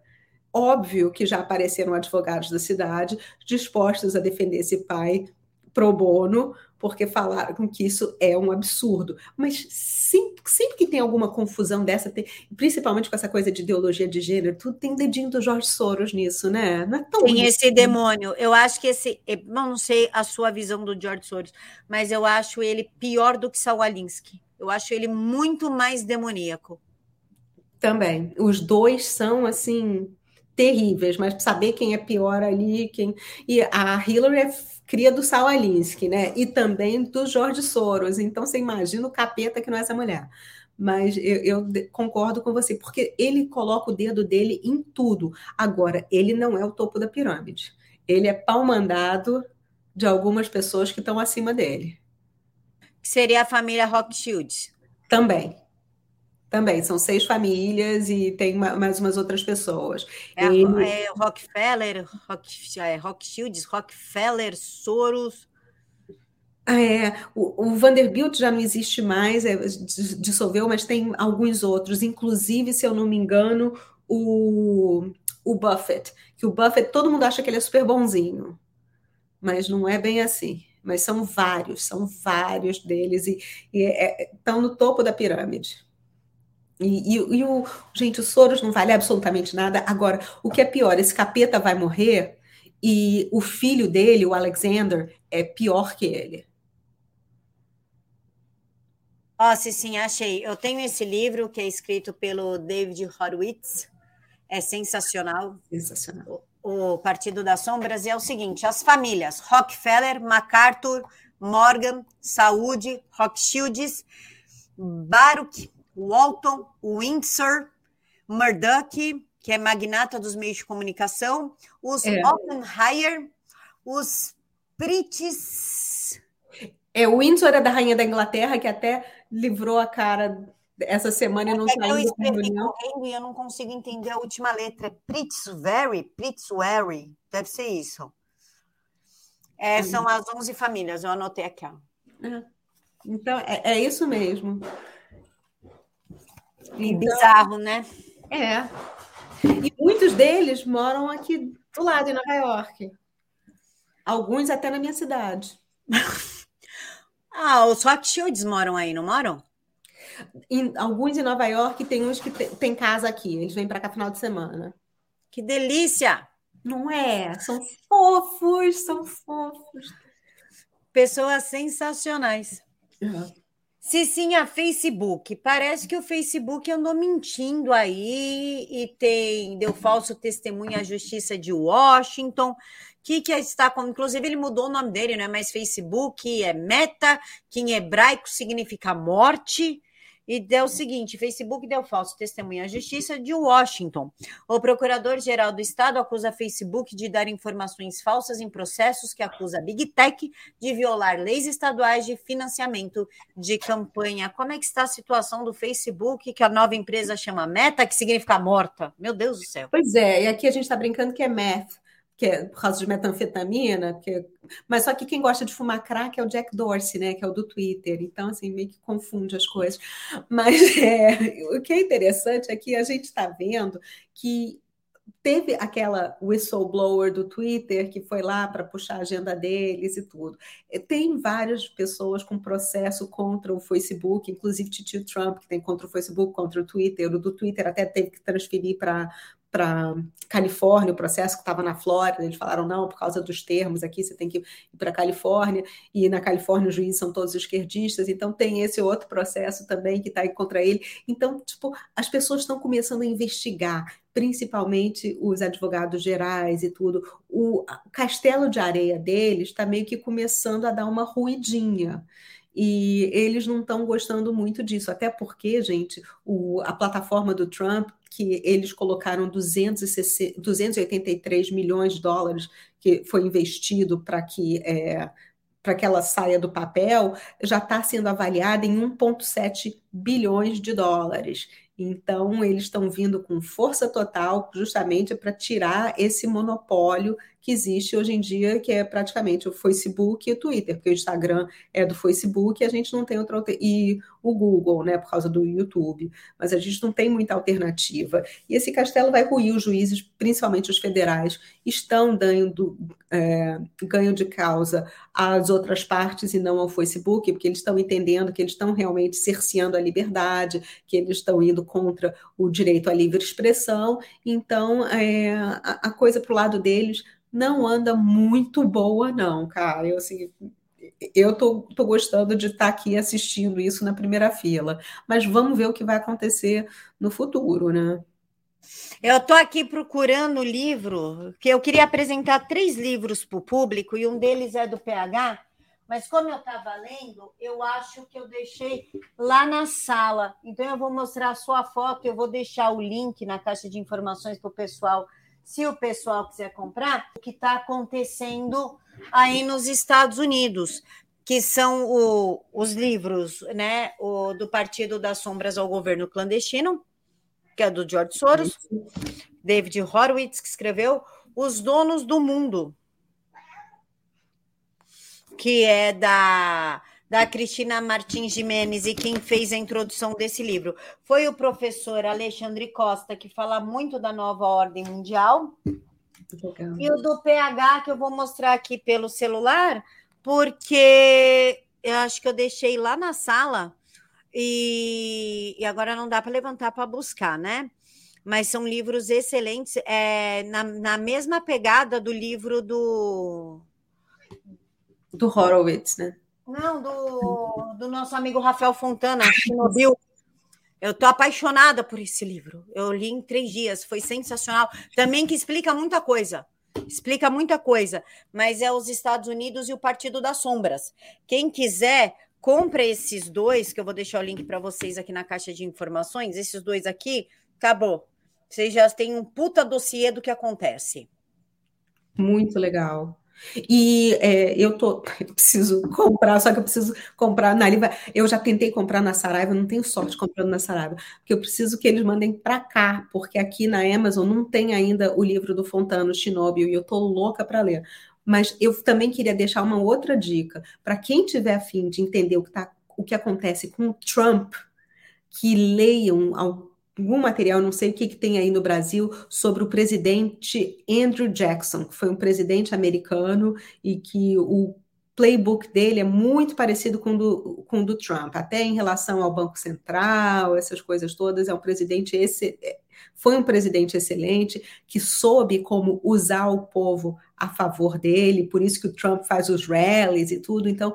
Óbvio que já apareceram advogados da cidade dispostos a defender esse pai pro bono, porque falaram que isso é um absurdo. Mas sempre, sempre que tem alguma confusão dessa, tem, principalmente com essa coisa de ideologia de gênero, tudo tem dedinho do Jorge Soros nisso, né? Não é tão tem esse demônio. Eu acho que esse. Não sei a sua visão do George Soros, mas eu acho ele pior do que Saul Alinsky. Eu acho ele muito mais demoníaco. Também. Os dois são assim terríveis, mas saber quem é pior ali, quem. E a Hillary é cria do Saul Alinsky, né? E também do George Soros. Então você imagina o capeta que não é essa mulher. Mas eu, eu, concordo com você, porque ele coloca o dedo dele em tudo. Agora, ele não é o topo da pirâmide. Ele é pau mandado de algumas pessoas que estão acima dele. Seria a família Rothschild. Também. Também, são seis famílias e tem mais umas outras pessoas. É, Ele... é Rockefeller, Rock, é, Rothschilds, Rockefeller, Soros. É, o, o, Vanderbilt já não existe mais, é, dissolveu, mas tem alguns outros, inclusive, se eu não me engano, o, o Buffett, que o Buffett, todo mundo acha que ele é super bonzinho, mas não é bem assim. Mas são vários, são vários deles e, e é, estão no topo da pirâmide. E, e, e, o, gente, o Soros não vale absolutamente nada. Agora, o que é pior, esse capeta vai morrer e o filho dele, o Alexander, é pior que ele. Ó, sim, sim, achei. Eu tenho esse livro que é escrito pelo David Horowitz. É sensacional. Sensacional. O, o Partido das Sombras. E é o seguinte: as famílias Rockefeller, MacArthur, Morgan, Saúde, Rothschilds, Baruch, Walton, Windsor, Murdoch, que é magnata dos meios de comunicação, os é. Oppenheimer, os Pritis. É, o Windsor é da rainha da Inglaterra, que até livrou a cara essa semana e não saiu. Eu escrevi correndo e eu não consigo entender a última letra. Pritzvary, Pritzwary, deve ser isso. É, são as 11 famílias, eu anotei aqui. Ó. É. Então, é, é isso mesmo. Então, Bizarro, né? É. E muitos deles moram aqui do lado, em Nova York. Alguns até na minha cidade. ah, os Rothschilds moram aí, não moram? Em, alguns em Nova York, tem uns que tem casa aqui. Eles vêm para cá final de semana. Que delícia! Não é? São fofos, são fofos. Pessoas sensacionais. Uhum. Cicinha, Facebook. Parece que o Facebook andou mentindo aí e tem deu falso testemunho à Justiça de Washington. Que que está com, inclusive ele mudou o nome dele, não é mais Facebook, é Meta, que em hebraico significa morte e deu o seguinte: Facebook deu falso testemunho à Justiça de Washington. O procurador-geral do Estado acusa Facebook de dar informações falsas em processos que acusa a Big Tech de violar leis estaduais de financiamento de campanha. Como é que está a situação do Facebook, que a nova empresa chama Meta, que significa morta? Meu Deus do céu. Pois é, e aqui a gente está brincando que é meth que é por causa de metanfetamina, que, mas só que quem gosta de fumar crack é o Jack Dorsey, né, que é o do Twitter, então assim, meio que confunde as coisas. Mas é, o que é interessante é que a gente está vendo que teve aquela whistleblower do Twitter que foi lá para puxar a agenda deles e tudo. Tem várias pessoas com processo contra o Facebook, inclusive Titio Trump, que tem contra o Facebook, contra o Twitter. O do Twitter até teve que transferir para para Califórnia, o processo que estava na Flórida, eles falaram não, por causa dos termos aqui você tem que ir para Califórnia, e na Califórnia os juízes são todos esquerdistas, então tem esse outro processo também que está aí contra ele. Então, tipo, as pessoas estão começando a investigar, principalmente os advogados gerais e tudo. O castelo de areia deles está meio que começando a dar uma ruidinha. E eles não estão gostando muito disso, até porque, gente, o, a plataforma do Trump, que eles colocaram 260, 283 milhões de dólares que foi investido para que é, para que ela saia do papel, já está sendo avaliada em 1,7 bilhões de dólares. Então, eles estão vindo com força total, justamente para tirar esse monopólio que existe hoje em dia, que é praticamente o Facebook e o Twitter, porque o Instagram é do Facebook e a gente não tem outra e o Google, né, por causa do YouTube, mas a gente não tem muita alternativa. E esse castelo vai ruir os juízes, principalmente os federais, estão dando é, ganho de causa às outras partes e não ao Facebook, porque eles estão entendendo que eles estão realmente cerceando a liberdade, que eles estão indo contra o direito à livre expressão. Então, é, a, a coisa para o lado deles não anda muito boa, não, cara. Eu, assim, eu tô, tô gostando de estar tá aqui assistindo isso na primeira fila. Mas vamos ver o que vai acontecer no futuro, né? Eu estou aqui procurando o livro, que eu queria apresentar três livros para o público, e um deles é do PH, mas como eu estava lendo, eu acho que eu deixei lá na sala. Então eu vou mostrar a sua foto, eu vou deixar o link na caixa de informações para o pessoal se o pessoal quiser comprar, o que está acontecendo aí nos Estados Unidos, que são o, os livros né, o, do Partido das Sombras ao Governo Clandestino, que é do George Soros, David Horowitz, que escreveu Os Donos do Mundo, que é da da Cristina Martins Jimenez, e quem fez a introdução desse livro foi o professor Alexandre Costa, que fala muito da nova ordem mundial. E o do PH, que eu vou mostrar aqui pelo celular, porque eu acho que eu deixei lá na sala e, e agora não dá para levantar para buscar, né? Mas são livros excelentes, é, na, na mesma pegada do livro do. Do Horowitz, né? Não, do, do nosso amigo Rafael Fontana, Chernobyl. Eu tô apaixonada por esse livro. Eu li em três dias, foi sensacional. Também que explica muita coisa. Explica muita coisa, mas é os Estados Unidos e o Partido das Sombras. Quem quiser, compra esses dois, que eu vou deixar o link para vocês aqui na caixa de informações. Esses dois aqui, acabou. Vocês já têm um puta dossiê do que acontece. Muito legal. E é, eu tô, eu preciso comprar, só que eu preciso comprar na Liva. Eu já tentei comprar na Saraiva, não tenho sorte comprando na Saraiva, porque eu preciso que eles mandem para cá, porque aqui na Amazon não tem ainda o livro do Fontano Chernobyl e eu tô louca para ler. Mas eu também queria deixar uma outra dica para quem tiver afim de entender o que, tá, o que acontece com o Trump, que leiam algum material, não sei o que, que tem aí no Brasil, sobre o presidente Andrew Jackson, que foi um presidente americano e que o playbook dele é muito parecido com o do, com do Trump, até em relação ao Banco Central, essas coisas todas. É um presidente esse, foi um presidente excelente que soube como usar o povo a favor dele, por isso que o Trump faz os rallies e tudo. Então,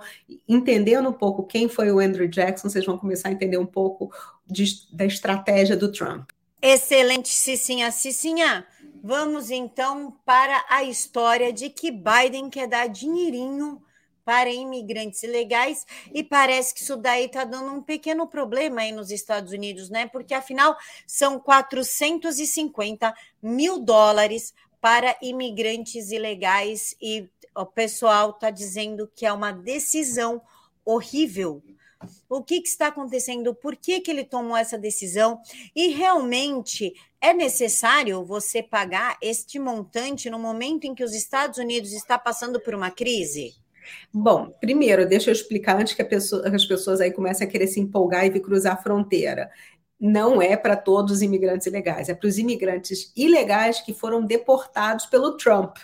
entendendo um pouco quem foi o Andrew Jackson, vocês vão começar a entender um pouco de, da estratégia do Trump. Excelente, Cicinha. Cicinha, vamos então para a história de que Biden quer dar dinheirinho para imigrantes ilegais e parece que isso daí está dando um pequeno problema aí nos Estados Unidos, né? Porque afinal são 450 mil dólares para imigrantes ilegais e o pessoal está dizendo que é uma decisão horrível o que, que, está acontecendo, por que, que ele tomou essa decisão, e realmente é necessário você pagar este montante no momento em que os Estados Unidos está passando por uma crise? Bom, primeiro, deixa eu explicar antes que, pessoa, as pessoas aí comecem a querer se empolgar e vir cruzar a fronteira. Não é para todos os imigrantes ilegais, é para os imigrantes ilegais que foram deportados pelo Trump.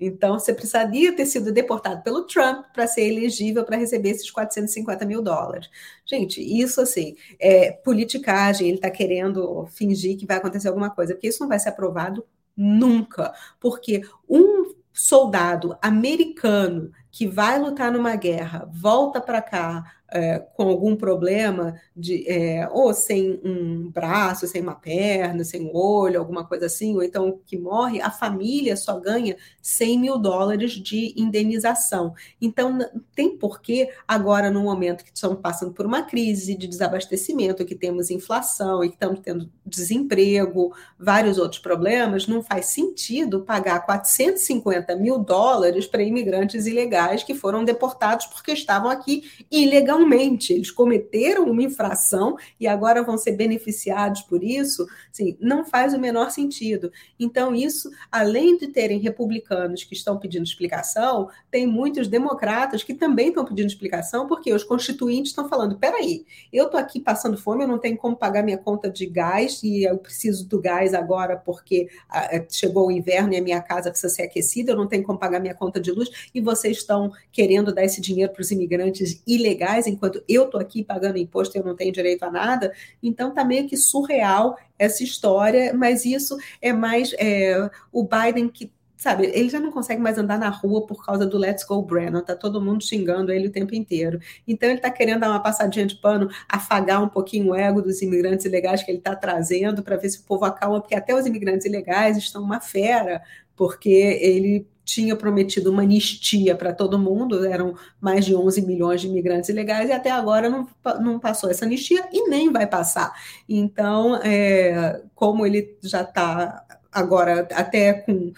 Então, você precisaria ter sido deportado pelo Trump para ser elegível para receber esses 450 mil dólares. Gente, isso assim, é politicagem, ele está querendo fingir que vai acontecer alguma coisa, porque isso não vai ser aprovado nunca. Porque um soldado americano que vai lutar numa guerra, volta para cá é, com algum problema, de, é, ou sem um braço, sem uma perna, sem um olho, alguma coisa assim, ou então que morre, a família só ganha 100 mil dólares de indenização. Então, tem porquê, agora, no momento que estamos passando por uma crise de desabastecimento, que temos inflação e que estamos tendo desemprego, vários outros problemas, não faz sentido pagar 450 mil dólares para imigrantes ilegais que foram deportados porque estavam aqui ilegalmente eles cometeram uma infração e agora vão ser beneficiados por isso, assim, não faz o menor sentido. Então, isso, além de terem republicanos que estão pedindo explicação, tem muitos democratas que também estão pedindo explicação, porque os constituintes estão falando: peraí, eu estou aqui passando fome, eu não tenho como pagar minha conta de gás e eu preciso do gás agora porque ah, é, chegou o inverno e a minha casa precisa ser aquecida, eu não tenho como pagar minha conta de luz, e vocês estão querendo dar esse dinheiro para os imigrantes ilegais enquanto eu estou aqui pagando imposto e eu não tenho direito a nada. Então está meio que surreal essa história, mas isso é mais é, o Biden que sabe, ele já não consegue mais andar na rua por causa do Let's Go Brennan, tá todo mundo xingando ele o tempo inteiro. Então ele está querendo dar uma passadinha de pano, afagar um pouquinho o ego dos imigrantes ilegais que ele está trazendo para ver se o povo acalma, porque até os imigrantes ilegais estão uma fera, porque ele tinha prometido uma anistia para todo mundo, eram mais de 11 milhões de imigrantes ilegais, e até agora não, não passou essa anistia e nem vai passar. Então, é, como ele já está agora até com,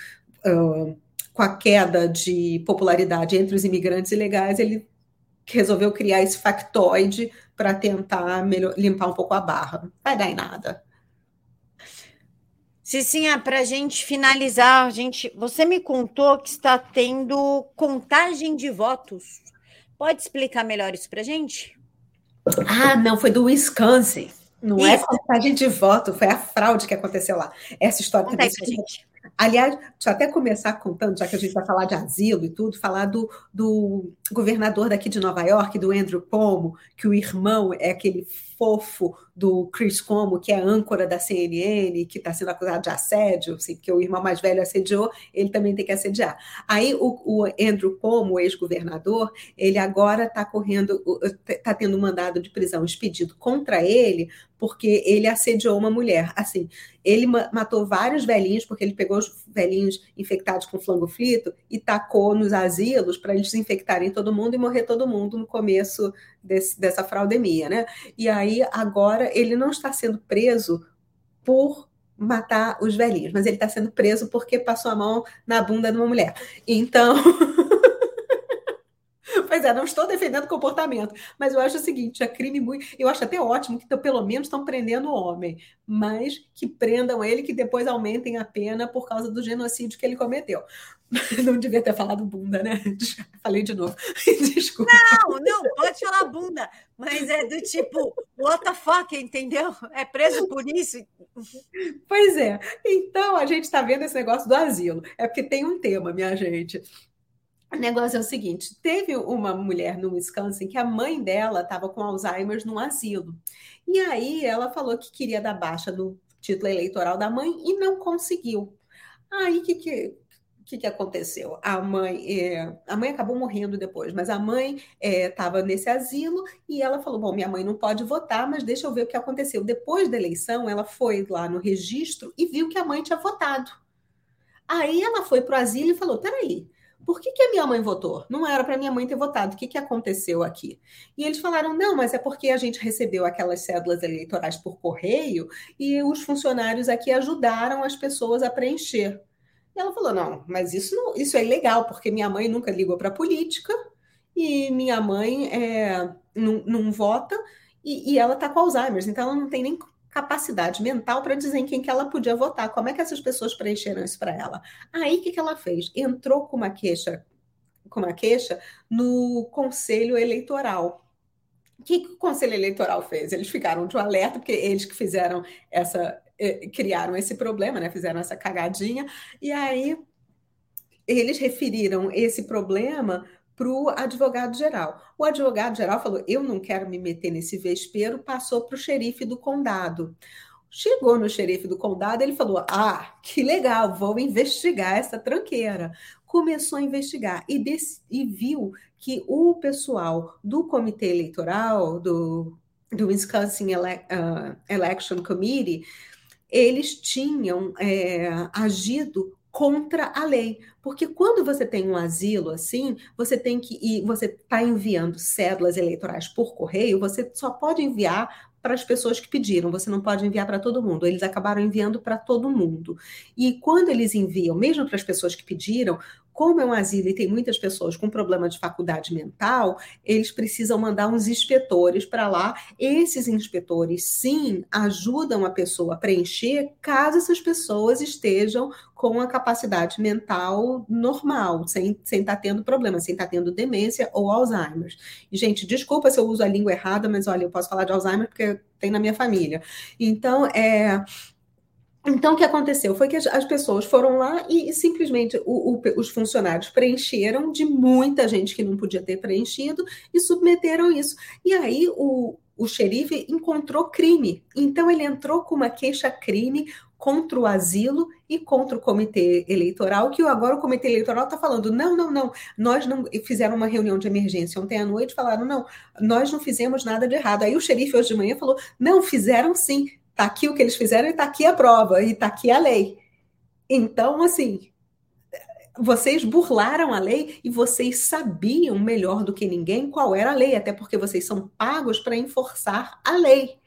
uh, com a queda de popularidade entre os imigrantes ilegais, ele resolveu criar esse factoide para tentar melhor, limpar um pouco a barra. Vai dar em nada. Cicinha, para a gente finalizar, gente, você me contou que está tendo contagem de votos. Pode explicar melhor isso para a gente? Ah, não, foi do Wisconsin. Não é isso. é contagem de voto, foi a fraude que aconteceu lá. Essa história Conta aí pra gente. Aliás, deixa eu até começar contando, já que a gente vai falar de asilo e tudo, falar do, do governador daqui de Nova York, do Andrew Cuomo, que o irmão é aquele fofo do Chris Como, que é âncora da CNN, que está sendo acusado de assédio, assim, porque o irmão mais velho assediou, ele também tem que assediar. Aí o, o Andrew Como, ex-governador, ele agora está correndo, está tendo um mandado de prisão expedido contra ele, porque ele assediou uma mulher. Assim, ele matou vários velhinhos, porque ele pegou os velhinhos infectados com flango frito e tacou nos asilos para eles desinfectarem todo mundo e morrer todo mundo no começo desse, dessa fraudemia, né? E aí, agora, ele não está sendo preso por matar os velhinhos, mas ele está sendo preso porque passou a mão na bunda de uma mulher. Então. Pois é, não estou defendendo comportamento, mas eu acho o seguinte: é crime muito. Eu acho até ótimo que pelo menos estão prendendo o homem, mas que prendam ele, que depois aumentem a pena por causa do genocídio que ele cometeu. Não devia ter falado bunda, né? Falei de novo. Desculpa. Não, não, pode falar bunda, mas é do tipo, what the fuck, entendeu? É preso por isso. Pois é. Então a gente está vendo esse negócio do asilo. É porque tem um tema, minha gente O negócio é o seguinte: teve uma mulher no Wisconsin que a mãe dela estava com Alzheimer num asilo. E aí ela falou que queria dar baixa no título eleitoral da mãe e não conseguiu. Aí o que, que, que, que aconteceu? A mãe, é, a mãe acabou morrendo depois, mas a mãe estava é, nesse asilo e ela falou: Bom, minha mãe não pode votar, mas deixa eu ver o que aconteceu. Depois da eleição, ela foi lá no registro e viu que a mãe tinha votado. Aí ela foi para o asilo e falou: Peraí, por que, que a minha mãe votou? Não era para minha mãe ter votado. O que, que aconteceu aqui? E eles falaram: não, mas é porque a gente recebeu aquelas cédulas eleitorais por correio e os funcionários aqui ajudaram as pessoas a preencher. E ela falou: não, mas isso, não, isso é ilegal, porque minha mãe nunca ligou para a política e minha mãe é, não, não vota e, e ela está com Alzheimer, então ela não tem nem capacidade mental para dizer em quem que ela podia votar. Como é que essas pessoas preencheram isso para ela? Aí o que, que ela fez? Entrou com uma queixa, com uma queixa no Conselho Eleitoral. O que, que o Conselho Eleitoral fez? Eles ficaram de um alerta, porque eles que fizeram essa, criaram esse problema, né? Fizeram essa cagadinha, e aí eles referiram esse problema para o advogado-geral. O advogado-geral falou: eu não quero me meter nesse vespeiro, passou para o xerife do condado. Chegou no xerife do condado, ele falou: Ah, que legal, vou investigar essa tranqueira. Começou a investigar e, e viu que o pessoal do comitê eleitoral, do, do Wisconsin Ele uh, Election Committee, eles tinham é, agido contra a lei. Porque quando você tem um asilo assim, você tem que ir, você está enviando cédulas eleitorais por correio, você só pode enviar para as pessoas que pediram, você não pode enviar para todo mundo. Eles acabaram enviando para todo mundo. E quando eles enviam, mesmo para as pessoas que pediram, como é um asilo e tem muitas pessoas com problema de faculdade mental, eles precisam mandar uns inspetores para lá. Esses inspetores, sim, ajudam a pessoa a preencher caso essas pessoas estejam com a capacidade mental normal, sem, sem estar tá tendo problema, sem estar tá tendo demência ou Alzheimer. E, gente, desculpa se eu uso a língua errada, mas olha, eu posso falar de Alzheimer porque tem na minha família. Então, é então, o que aconteceu foi que as, pessoas foram lá e, e simplesmente o, o, os funcionários preencheram de muita gente que não podia ter preenchido e submeteram isso. E aí o, o xerife encontrou crime. Então, ele entrou com uma queixa-crime contra o asilo e contra o comitê eleitoral, que agora o comitê eleitoral está falando, não, não, não, nós não fizeram uma reunião de emergência ontem à noite, falaram, não, nós não fizemos nada de errado. Aí o xerife hoje de manhã falou, não, fizeram sim, Está aqui o que eles fizeram e está aqui a prova, e está aqui a lei. Então, assim, vocês burlaram a lei e vocês sabiam melhor do que ninguém qual era a lei, até porque vocês são pagos para enforçar a lei.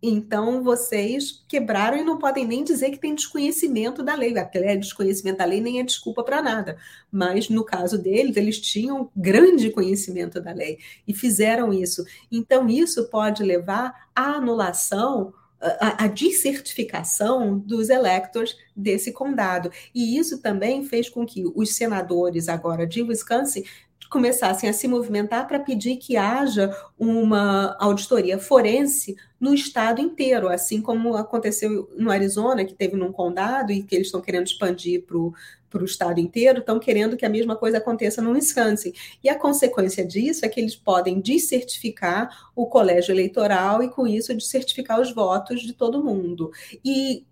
Então, vocês quebraram e não podem nem dizer que tem desconhecimento da lei. Aquele desconhecimento da lei nem é desculpa para nada. Mas, no caso deles, eles tinham grande conhecimento da lei e fizeram isso. Então, isso pode levar à anulação a, a descertificação dos electors desse condado. E isso também fez com que os senadores agora de Wisconsin começassem a se movimentar para pedir que haja uma auditoria forense no estado inteiro, assim como aconteceu no Arizona, que teve num condado e que eles estão querendo expandir para o estado inteiro, estão querendo que a mesma coisa aconteça no Wisconsin. E a consequência disso é que eles podem descertificar o colégio eleitoral e, com isso, descertificar os votos de todo mundo. E,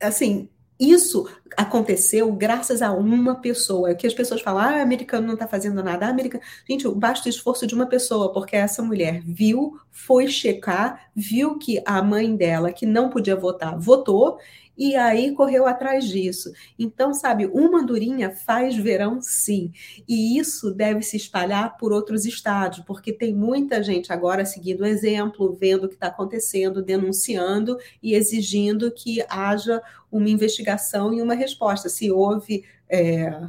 assim, isso aconteceu graças a uma pessoa. Que as pessoas falam, ah, americano não está fazendo nada. Ah, americano... Gente, basta o esforço de uma pessoa, porque essa mulher viu, foi checar, viu que a mãe dela, que não podia votar, votou, e aí correu atrás disso. Então, sabe, uma andorinha faz verão sim, e isso deve se espalhar por outros estados, porque tem muita gente agora seguindo o exemplo, vendo o que está acontecendo, denunciando e exigindo que haja uma investigação e uma resposta. Se houve é,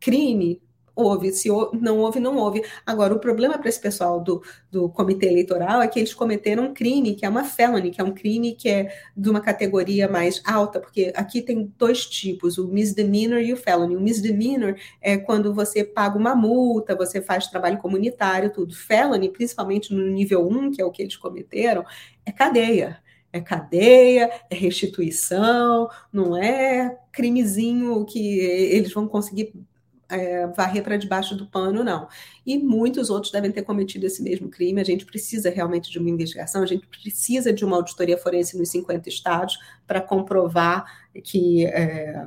crime, houve, se não houve, não houve. Agora, o problema para esse pessoal do, do comitê eleitoral é que eles cometeram um crime, que é uma felony, que é um crime que é de uma categoria mais alta, porque aqui tem dois tipos, o misdemeanor e o felony. O misdemeanor é quando você paga uma multa, você faz trabalho comunitário, tudo. Felony, principalmente no nível 1, que é o que eles cometeram, é cadeia é cadeia, é restituição, não é crimezinho que eles vão conseguir é, varrer para debaixo do pano, não. E muitos outros devem ter cometido esse mesmo crime. A gente precisa realmente de uma investigação, a gente precisa de uma auditoria forense nos 50 estados para comprovar que. É,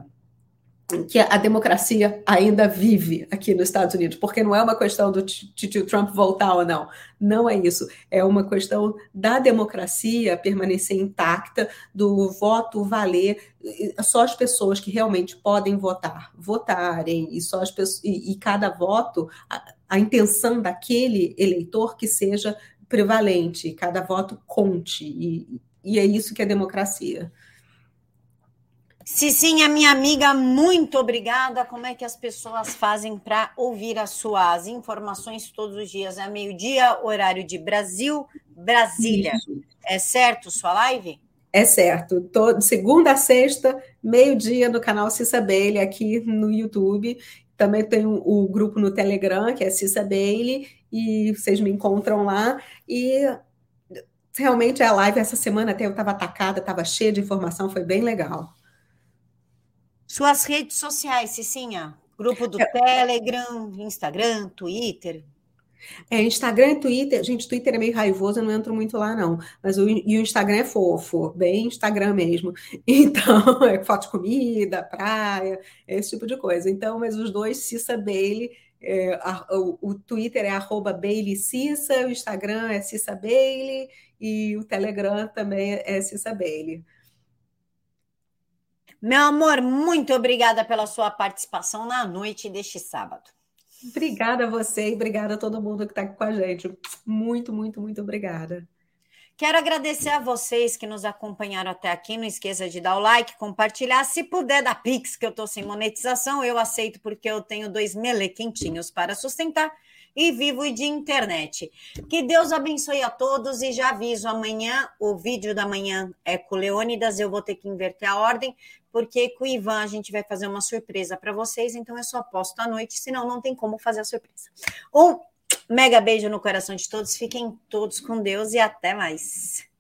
que a democracia ainda vive aqui nos Estados Unidos, porque não é uma questão do tio Trump voltar ou não, não é isso, é uma questão da democracia permanecer intacta, do voto valer, só as pessoas que realmente podem votar, votarem, e só as pessoas, e, e cada voto, a, a intenção daquele eleitor que seja prevalente, cada voto conte, e, e é isso que é democracia. Cicinha, minha amiga, muito obrigada. Como é que as pessoas fazem para ouvir as suas informações todos os dias? É meio-dia, horário de Brasil, Brasília. Isso. É certo sua live? É certo. Todo, segunda a sexta, meio-dia, no canal Cissa Bailey, aqui no YouTube. Também tem o, grupo no Telegram, que é Cissa Bailey, e vocês me encontram lá. E realmente a live essa semana até eu estava atacada, estava cheia de informação, foi bem legal. Suas redes sociais, Cicinha? Grupo do é. Telegram, Instagram, Twitter? É, Instagram e Twitter, gente, Twitter é meio raivoso, eu não entro muito lá, não. Mas o, e o Instagram é fofo, bem Instagram mesmo. Então, é foto de comida, praia, esse tipo de coisa. Então, mas os dois, Cissa Bailey, é, a, o, o, Twitter é arroba Bailey Cissa, o Instagram é Cissa Bailey e o Telegram também é Cissa Bailey. Meu amor, muito obrigada pela sua participação na noite deste sábado. Obrigada a você e obrigada a todo mundo que está aqui com a gente. Muito, muito, muito obrigada. Quero agradecer a vocês que nos acompanharam até aqui. Não esqueça de dar o like, compartilhar. Se puder dar Pix, que eu estou sem monetização, eu aceito porque eu tenho dois melequentinhos para sustentar e vivo de internet. Que Deus abençoe a todos e já aviso amanhã, o vídeo da manhã é com Leônidas, eu vou ter que inverter a ordem, porque com o Ivan a gente vai fazer uma surpresa para vocês, então eu só posto à noite, senão não tem como fazer a surpresa. Um mega beijo no coração de todos, fiquem todos com Deus e até mais.